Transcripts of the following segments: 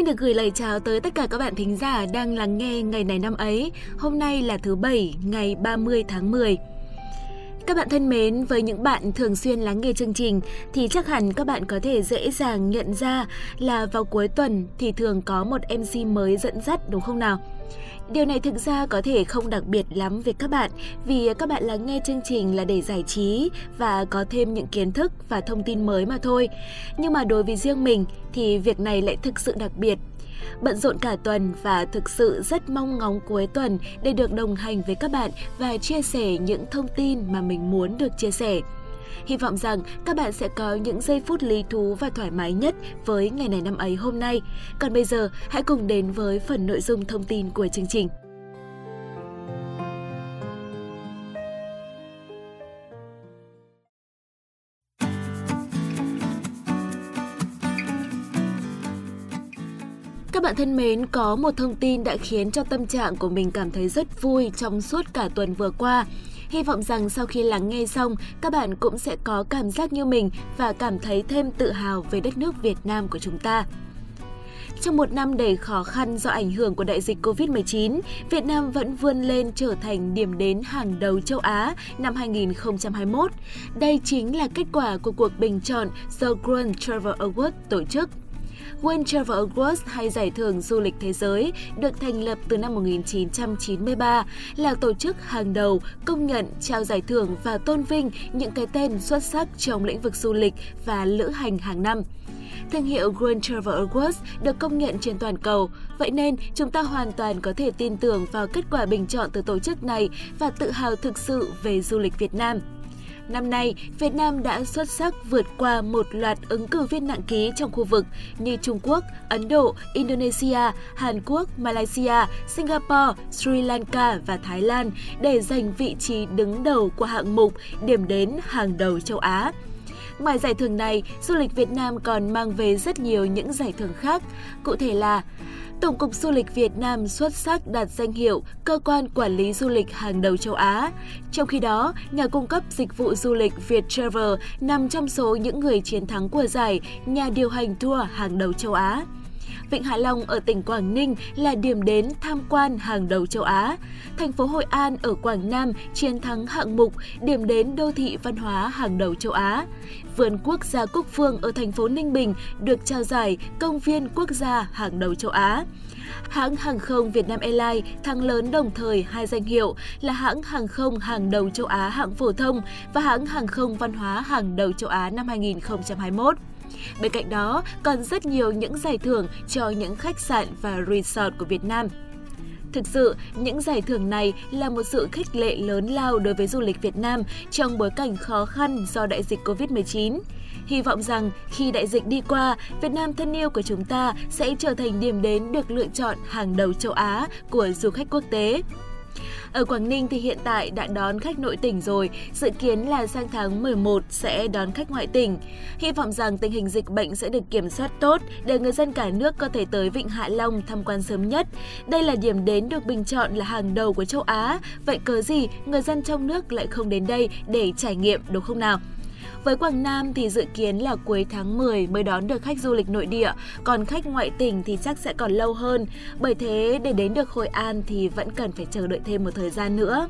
Xin được gửi lời chào tới tất cả các bạn thính giả đang lắng nghe ngày này năm ấy. Hôm nay là thứ Bảy, ngày 30 tháng 10. Các bạn thân mến, với những bạn thường xuyên lắng nghe chương trình thì chắc hẳn các bạn có thể dễ dàng nhận ra là vào cuối tuần thì thường có một MC mới dẫn dắt đúng không nào? Điều này thực ra có thể không đặc biệt lắm với các bạn, vì các bạn lắng nghe chương trình là để giải trí và có thêm những kiến thức và thông tin mới mà thôi. Nhưng mà đối với riêng mình thì việc này lại thực sự đặc biệt Bận rộn cả tuần và thực sự rất mong ngóng cuối tuần để được đồng hành với các bạn và chia sẻ những thông tin mà mình muốn được chia sẻ. Hy vọng rằng các bạn sẽ có những giây phút lý thú và thoải mái nhất với ngày này năm ấy hôm nay. Còn bây giờ, hãy cùng đến với phần nội dung thông tin của chương trình. Các bạn thân mến, có một thông tin đã khiến cho tâm trạng của mình cảm thấy rất vui trong suốt cả tuần vừa qua. Hy vọng rằng sau khi lắng nghe xong, các bạn cũng sẽ có cảm giác như mình và cảm thấy thêm tự hào về đất nước Việt Nam của chúng ta. Trong một năm đầy khó khăn do ảnh hưởng của đại dịch Covid-19, Việt Nam vẫn vươn lên trở thành điểm đến hàng đầu châu Á năm 2021. Đây chính là kết quả của cuộc bình chọn do Grand Travel Award tổ chức. World Travel Awards hay Giải thưởng Du lịch Thế giới được thành lập từ năm 1993 là tổ chức hàng đầu công nhận trao giải thưởng và tôn vinh những cái tên xuất sắc trong lĩnh vực du lịch và lữ hành hàng năm. Thương hiệu Grand Travel Awards được công nhận trên toàn cầu, vậy nên chúng ta hoàn toàn có thể tin tưởng vào kết quả bình chọn từ tổ chức này và tự hào thực sự về du lịch Việt Nam. Năm nay, Việt Nam đã xuất sắc vượt qua một loạt ứng cử viên nặng ký trong khu vực như Trung Quốc, Ấn Độ, Indonesia, Hàn Quốc, Malaysia, Singapore, Sri Lanka và Thái Lan để giành vị trí đứng đầu của hạng mục điểm đến hàng đầu châu Á. Ngoài giải thưởng này, du lịch Việt Nam còn mang về rất nhiều những giải thưởng khác, cụ thể là Tổng cục Du lịch Việt Nam xuất sắc đạt danh hiệu cơ quan quản lý du lịch hàng đầu châu Á. Trong khi đó, nhà cung cấp dịch vụ du lịch Viettravel nằm trong số những người chiến thắng của giải nhà điều hành tour hàng đầu châu Á. Vịnh Hạ Long ở tỉnh Quảng Ninh là điểm đến tham quan hàng đầu châu Á. Thành phố Hội An ở Quảng Nam chiến thắng hạng mục điểm đến đô thị văn hóa hàng đầu châu Á. Vườn quốc gia Cúc Phương ở thành phố Ninh Bình được trao giải công viên quốc gia hàng đầu châu Á. Hãng hàng không Việt Nam Airlines thắng lớn đồng thời hai danh hiệu là hãng hàng không hàng đầu châu Á hạng phổ thông và hãng hàng không văn hóa hàng đầu châu Á năm 2021. Bên cạnh đó, còn rất nhiều những giải thưởng cho những khách sạn và resort của Việt Nam. Thực sự, những giải thưởng này là một sự khích lệ lớn lao đối với du lịch Việt Nam trong bối cảnh khó khăn do đại dịch Covid-19. Hy vọng rằng khi đại dịch đi qua, Việt Nam thân yêu của chúng ta sẽ trở thành điểm đến được lựa chọn hàng đầu châu Á của du khách quốc tế. Ở Quảng Ninh thì hiện tại đã đón khách nội tỉnh rồi, dự kiến là sang tháng 11 sẽ đón khách ngoại tỉnh. Hy vọng rằng tình hình dịch bệnh sẽ được kiểm soát tốt để người dân cả nước có thể tới Vịnh Hạ Long tham quan sớm nhất. Đây là điểm đến được bình chọn là hàng đầu của châu Á, vậy cớ gì người dân trong nước lại không đến đây để trải nghiệm đúng không nào? Với Quảng Nam thì dự kiến là cuối tháng 10 mới đón được khách du lịch nội địa, còn khách ngoại tỉnh thì chắc sẽ còn lâu hơn. Bởi thế để đến được Hội An thì vẫn cần phải chờ đợi thêm một thời gian nữa.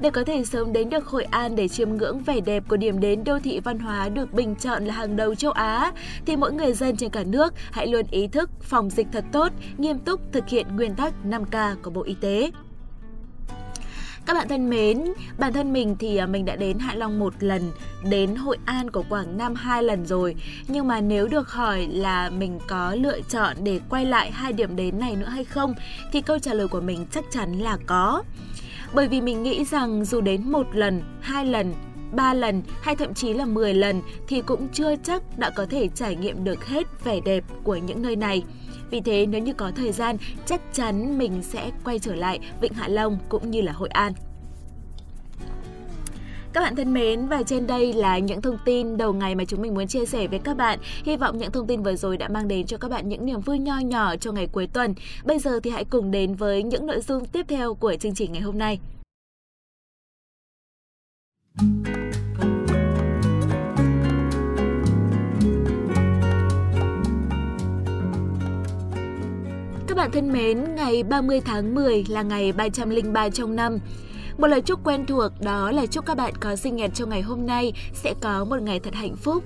Để có thể sớm đến được Hội An để chiêm ngưỡng vẻ đẹp của điểm đến đô thị văn hóa được bình chọn là hàng đầu châu Á, thì mỗi người dân trên cả nước hãy luôn ý thức phòng dịch thật tốt, nghiêm túc thực hiện nguyên tắc 5K của Bộ Y tế. Các bạn thân mến, bản thân mình thì à, mình đã đến Hạ Long một lần, đến Hội An của Quảng Nam hai lần rồi. Nhưng mà nếu được hỏi là mình có lựa chọn để quay lại hai điểm đến này nữa hay không, thì câu trả lời của mình chắc chắn là có. Bởi vì mình nghĩ rằng dù đến một lần, hai lần, ba lần hay thậm chí là 10 lần thì cũng chưa chắc đã có thể trải nghiệm được hết vẻ đẹp của những nơi này. Vì thế nếu như có thời gian, chắc chắn mình sẽ quay trở lại Vịnh Hạ Long cũng như là Hội An. Các bạn thân mến, và trên đây là những thông tin đầu ngày mà chúng mình muốn chia sẻ với các bạn. Hy vọng những thông tin vừa rồi đã mang đến cho các bạn những niềm vui nho nhỏ cho ngày cuối tuần. Bây giờ thì hãy cùng đến với những nội dung tiếp theo của chương trình ngày hôm nay. Các bạn thân mến, ngày 30 tháng 10 là ngày 303 trong năm. Một lời chúc quen thuộc đó là chúc các bạn có sinh nhật trong ngày hôm nay sẽ có một ngày thật hạnh phúc.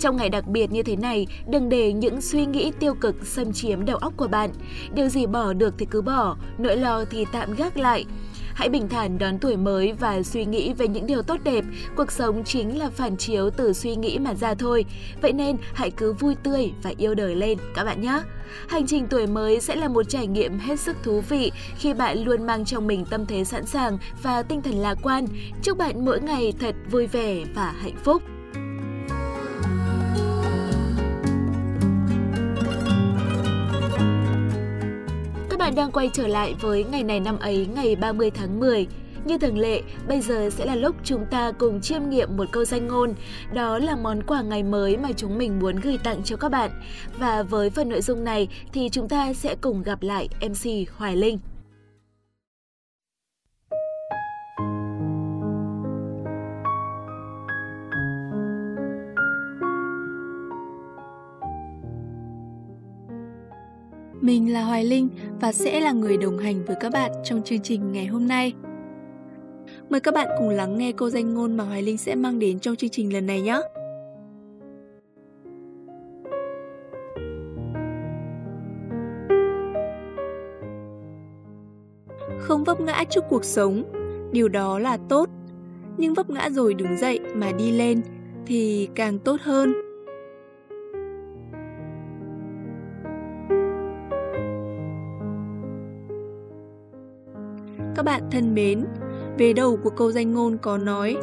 Trong ngày đặc biệt như thế này, đừng để những suy nghĩ tiêu cực xâm chiếm đầu óc của bạn. Điều gì bỏ được thì cứ bỏ, nỗi lo thì tạm gác lại. Hãy bình thản đón tuổi mới và suy nghĩ về những điều tốt đẹp. Cuộc sống chính là phản chiếu từ suy nghĩ mà ra thôi. Vậy nên, hãy cứ vui tươi và yêu đời lên, các bạn nhé. Hành trình tuổi mới sẽ là một trải nghiệm hết sức thú vị khi bạn luôn mang trong mình tâm thế sẵn sàng và tinh thần lạc quan. Chúc bạn mỗi ngày thật vui vẻ và hạnh phúc. Bạn đang quay trở lại với ngày này năm ấy, ngày 30 tháng 10. Như thường lệ, bây giờ sẽ là lúc chúng ta cùng chiêm nghiệm một câu danh ngôn. Đó là món quà ngày mới mà chúng mình muốn gửi tặng cho các bạn. Và với phần nội dung này thì chúng ta sẽ cùng gặp lại MC Hoài Linh. Mình là Hoài Linh và sẽ là người đồng hành với các bạn trong chương trình ngày hôm nay. Mời các bạn cùng lắng nghe câu danh ngôn mà Hoài Linh sẽ mang đến trong chương trình lần này nhé. Không vấp ngã trước cuộc sống, điều đó là tốt. Nhưng vấp ngã rồi đứng dậy mà đi lên thì càng tốt hơn. Các bạn thân mến, về đầu của câu danh ngôn có nói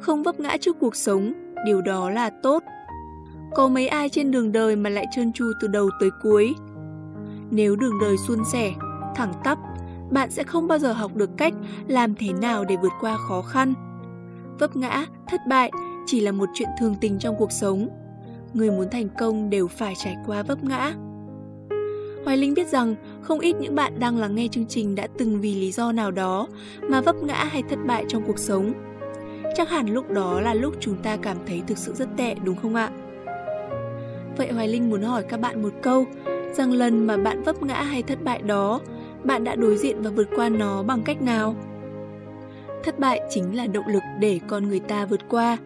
Không vấp ngã trước cuộc sống, điều đó là tốt. Có mấy ai trên đường đời mà lại trơn tru từ đầu tới cuối? Nếu đường đời suôn sẻ, thẳng tắp, bạn sẽ không bao giờ học được cách làm thế nào để vượt qua khó khăn. Vấp ngã, thất bại chỉ là một chuyện thường tình trong cuộc sống. Người muốn thành công đều phải trải qua vấp ngã. Hoài Linh biết rằng không ít những bạn đang lắng nghe chương trình đã từng vì lý do nào đó mà vấp ngã hay thất bại trong cuộc sống. Chắc hẳn lúc đó là lúc chúng ta cảm thấy thực sự rất tệ đúng không ạ? Vậy Hoài Linh muốn hỏi các bạn một câu, rằng lần mà bạn vấp ngã hay thất bại đó, bạn đã đối diện và vượt qua nó bằng cách nào? Thất bại chính là động lực để con người ta vượt qua,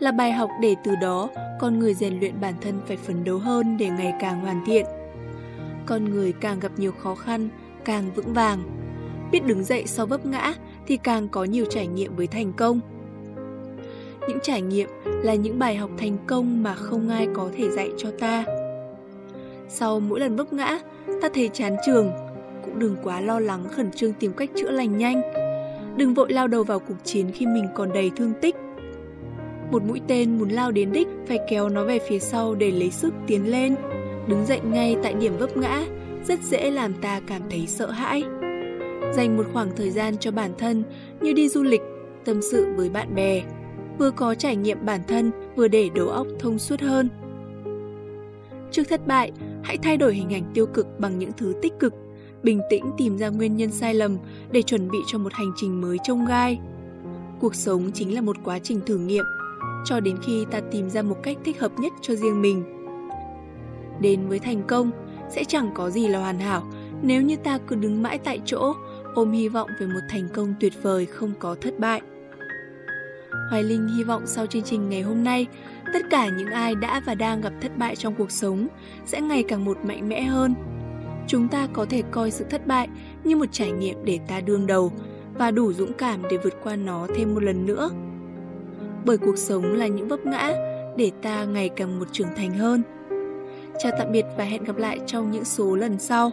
là bài học để từ đó con người rèn luyện bản thân phải phấn đấu hơn để ngày càng hoàn thiện con người càng gặp nhiều khó khăn, càng vững vàng. Biết đứng dậy sau vấp ngã thì càng có nhiều trải nghiệm với thành công. Những trải nghiệm là những bài học thành công mà không ai có thể dạy cho ta. Sau mỗi lần vấp ngã, ta thấy chán trường, cũng đừng quá lo lắng khẩn trương tìm cách chữa lành nhanh. Đừng vội lao đầu vào cuộc chiến khi mình còn đầy thương tích. Một mũi tên muốn lao đến đích phải kéo nó về phía sau để lấy sức tiến lên đứng dậy ngay tại điểm vấp ngã rất dễ làm ta cảm thấy sợ hãi. Dành một khoảng thời gian cho bản thân như đi du lịch, tâm sự với bạn bè, vừa có trải nghiệm bản thân vừa để đầu óc thông suốt hơn. Trước thất bại, hãy thay đổi hình ảnh tiêu cực bằng những thứ tích cực, bình tĩnh tìm ra nguyên nhân sai lầm để chuẩn bị cho một hành trình mới trông gai. Cuộc sống chính là một quá trình thử nghiệm, cho đến khi ta tìm ra một cách thích hợp nhất cho riêng mình đến với thành công, sẽ chẳng có gì là hoàn hảo. Nếu như ta cứ đứng mãi tại chỗ, ôm hy vọng về một thành công tuyệt vời không có thất bại. Hoài linh hy vọng sau chương trình ngày hôm nay, tất cả những ai đã và đang gặp thất bại trong cuộc sống sẽ ngày càng một mạnh mẽ hơn. Chúng ta có thể coi sự thất bại như một trải nghiệm để ta đương đầu và đủ dũng cảm để vượt qua nó thêm một lần nữa. Bởi cuộc sống là những vấp ngã để ta ngày càng một trưởng thành hơn. Chào tạm biệt và hẹn gặp lại trong những số lần sau.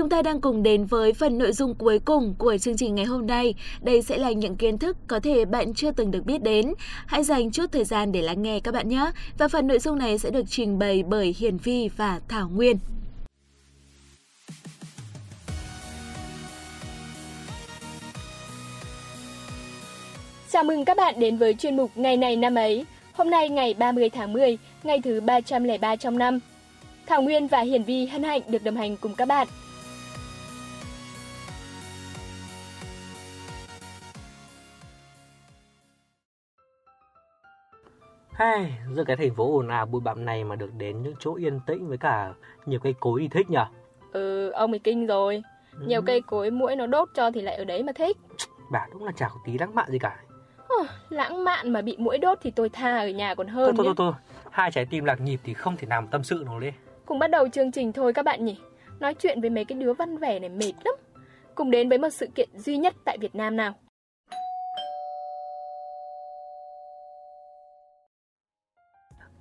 Chúng ta đang cùng đến với phần nội dung cuối cùng của chương trình ngày hôm nay. Đây sẽ là những kiến thức có thể bạn chưa từng được biết đến. Hãy dành chút thời gian để lắng nghe các bạn nhé. Và phần nội dung này sẽ được trình bày bởi Hiền Vi và Thảo Nguyên. Chào mừng các bạn đến với chuyên mục Ngày này năm ấy. Hôm nay ngày 30 tháng 10, ngày thứ 303 trong năm. Thảo Nguyên và Hiền Vi hân hạnh được đồng hành cùng các bạn. Hey, giữa cái thành phố ồn ào bụi bặm này mà được đến những chỗ yên tĩnh với cả nhiều cây cối thì thích nhỉ? Ừ, ông ấy kinh rồi. Ừ. Nhiều cây cối mũi nó đốt cho thì lại ở đấy mà thích. Bà đúng là chả có tí lãng mạn gì cả. Lãng mạn mà bị mũi đốt thì tôi tha ở nhà còn hơn Thôi thôi, thôi thôi, hai trái tim lạc nhịp thì không thể nào tâm sự nổi lên. Cùng bắt đầu chương trình thôi các bạn nhỉ. Nói chuyện với mấy cái đứa văn vẻ này mệt lắm. Cùng đến với một sự kiện duy nhất tại Việt Nam nào.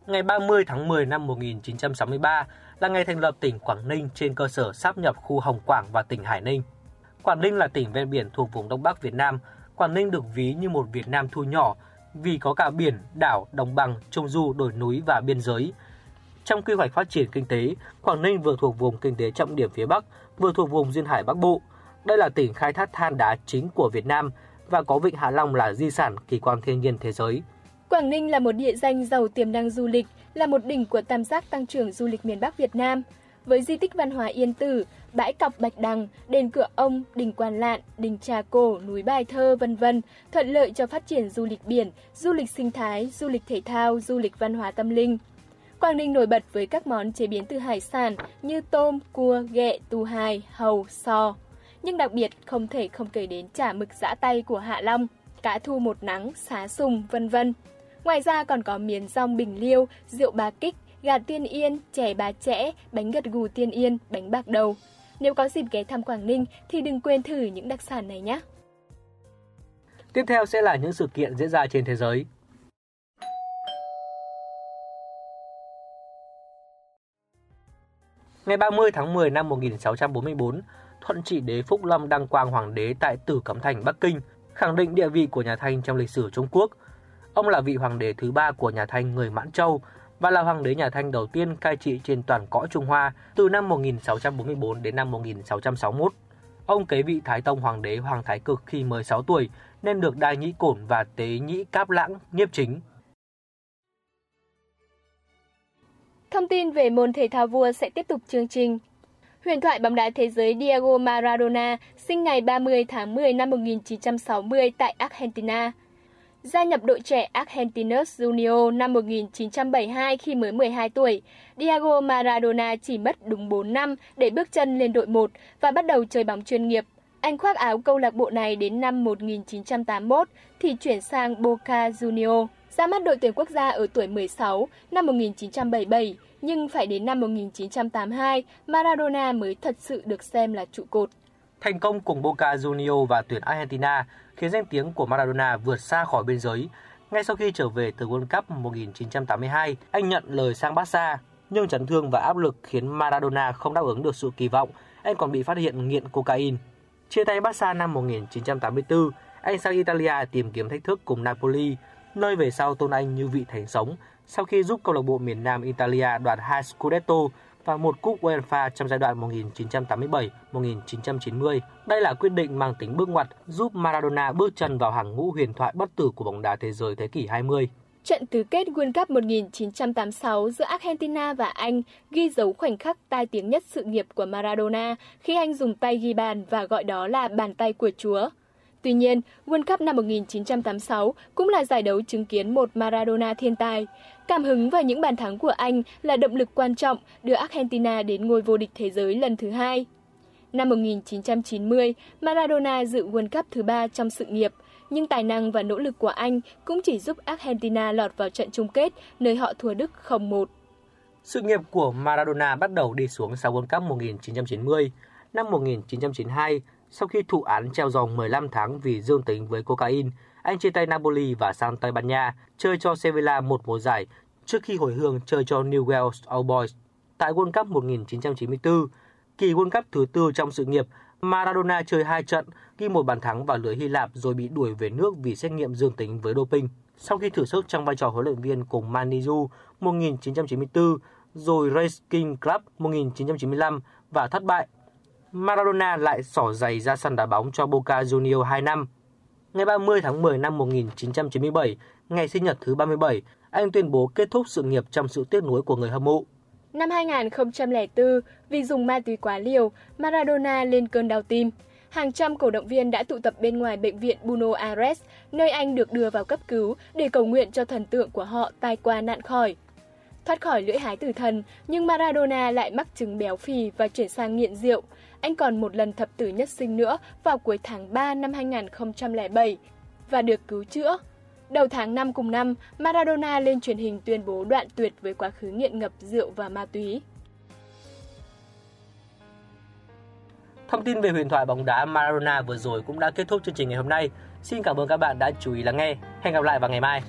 Ngày 30 tháng 10 năm 1963 là ngày thành lập tỉnh Quảng Ninh trên cơ sở sáp nhập khu Hồng Quảng và tỉnh Hải Ninh. Quảng Ninh là tỉnh ven biển thuộc vùng Đông Bắc Việt Nam. Quảng Ninh được ví như một Việt Nam thu nhỏ vì có cả biển, đảo, đồng bằng, trung du, đồi núi và biên giới. Trong quy hoạch phát triển kinh tế, Quảng Ninh vừa thuộc vùng kinh tế trọng điểm phía Bắc, vừa thuộc vùng duyên hải Bắc Bộ. Đây là tỉnh khai thác than đá chính của Việt Nam và có Vịnh Hạ Long là di sản kỳ quan thiên nhiên thế giới. Quảng Ninh là một địa danh giàu tiềm năng du lịch, là một đỉnh của tam giác tăng trưởng du lịch miền Bắc Việt Nam. Với di tích văn hóa Yên Tử, bãi cọc Bạch Đằng, đền Cửa Ông, đỉnh Quan Lạn, đỉnh Trà Cổ, núi Bài Thơ, vân vân, thuận lợi cho phát triển du lịch biển, du lịch sinh thái, du lịch thể thao, du lịch văn hóa tâm linh. Quảng Ninh nổi bật với các món chế biến từ hải sản như tôm, cua, ghẹ, tu hài, hầu, sò. Nhưng đặc biệt không thể không kể đến chả mực giã tay của Hạ Long, cá thu một nắng, xá sùng, vân vân. Ngoài ra còn có miến rong bình liêu, rượu bà kích, gà tiên yên, chè bà chẽ, bánh gật gù tiên yên, bánh bạc đầu. Nếu có dịp ghé thăm Quảng Ninh thì đừng quên thử những đặc sản này nhé. Tiếp theo sẽ là những sự kiện diễn ra trên thế giới. Ngày 30 tháng 10 năm 1644, Thuận trị đế Phúc Lâm đăng quang hoàng đế tại Tử Cấm Thành, Bắc Kinh, khẳng định địa vị của nhà Thanh trong lịch sử Trung Quốc – Ông là vị hoàng đế thứ ba của nhà Thanh người Mãn Châu và là hoàng đế nhà Thanh đầu tiên cai trị trên toàn cõi Trung Hoa từ năm 1644 đến năm 1661. Ông kế vị Thái Tông Hoàng đế Hoàng Thái Cực khi 16 tuổi, nên được Đai Nhĩ Cổn và Tế Nhĩ Cáp Lãng nhiếp chính. Thông tin về môn thể thao vua sẽ tiếp tục chương trình. Huyền thoại bóng đá thế giới Diego Maradona sinh ngày 30 tháng 10 năm 1960 tại Argentina. Gia nhập đội trẻ Argentinos Junior năm 1972 khi mới 12 tuổi, Diego Maradona chỉ mất đúng 4 năm để bước chân lên đội 1 và bắt đầu chơi bóng chuyên nghiệp. Anh khoác áo câu lạc bộ này đến năm 1981 thì chuyển sang Boca Junior, Ra mắt đội tuyển quốc gia ở tuổi 16 năm 1977, nhưng phải đến năm 1982 Maradona mới thật sự được xem là trụ cột. Thành công cùng Boca Junior và tuyển Argentina khiến danh tiếng của Maradona vượt xa khỏi biên giới. Ngay sau khi trở về từ World Cup 1982, anh nhận lời sang Barca, nhưng chấn thương và áp lực khiến Maradona không đáp ứng được sự kỳ vọng. Anh còn bị phát hiện nghiện cocaine. Chia tay Barca năm 1984, anh sang Italia tìm kiếm thách thức cùng Napoli, nơi về sau tôn anh như vị thánh sống sau khi giúp câu lạc bộ miền Nam Italia đoạt hai Scudetto và một cúp UEFA trong giai đoạn 1987-1990. Đây là quyết định mang tính bước ngoặt, giúp Maradona bước chân vào hàng ngũ huyền thoại bất tử của bóng đá thế giới thế kỷ 20. Trận tứ kết World Cup 1986 giữa Argentina và Anh ghi dấu khoảnh khắc tai tiếng nhất sự nghiệp của Maradona khi anh dùng tay ghi bàn và gọi đó là bàn tay của Chúa. Tuy nhiên, World Cup năm 1986 cũng là giải đấu chứng kiến một Maradona thiên tài. Cảm hứng và những bàn thắng của anh là động lực quan trọng đưa Argentina đến ngôi vô địch thế giới lần thứ hai. Năm 1990, Maradona dự World Cup thứ ba trong sự nghiệp, nhưng tài năng và nỗ lực của anh cũng chỉ giúp Argentina lọt vào trận chung kết, nơi họ thua Đức 0-1. Sự nghiệp của Maradona bắt đầu đi xuống sau World Cup 1990. Năm 1992, sau khi thụ án treo dòng 15 tháng vì dương tính với cocaine, anh chia tay Napoli và sang Tây Ban Nha chơi cho Sevilla một mùa giải trước khi hồi hương chơi cho New Wales Old Boys. Tại World Cup 1994, Kỳ World Cup thứ tư trong sự nghiệp, Maradona chơi hai trận, ghi một bàn thắng vào lưới Hy Lạp rồi bị đuổi về nước vì xét nghiệm dương tính với doping. Sau khi thử sức trong vai trò huấn luyện viên cùng Maniju 1994, rồi Racing Club 1995 và thất bại, Maradona lại xỏ giày ra sân đá bóng cho Boca Juniors 2 năm. Ngày 30 tháng 10 năm 1997, ngày sinh nhật thứ 37, anh tuyên bố kết thúc sự nghiệp trong sự tiếc nuối của người hâm mộ. Năm 2004, vì dùng ma túy quá liều, Maradona lên cơn đau tim. Hàng trăm cổ động viên đã tụ tập bên ngoài bệnh viện Buenos Aires, nơi anh được đưa vào cấp cứu để cầu nguyện cho thần tượng của họ tai qua nạn khỏi. Thoát khỏi lưỡi hái tử thần, nhưng Maradona lại mắc chứng béo phì và chuyển sang nghiện rượu. Anh còn một lần thập tử nhất sinh nữa vào cuối tháng 3 năm 2007 và được cứu chữa. Đầu tháng 5 cùng năm, Maradona lên truyền hình tuyên bố đoạn tuyệt với quá khứ nghiện ngập rượu và ma túy. Thông tin về huyền thoại bóng đá Maradona vừa rồi cũng đã kết thúc chương trình ngày hôm nay. Xin cảm ơn các bạn đã chú ý lắng nghe. Hẹn gặp lại vào ngày mai.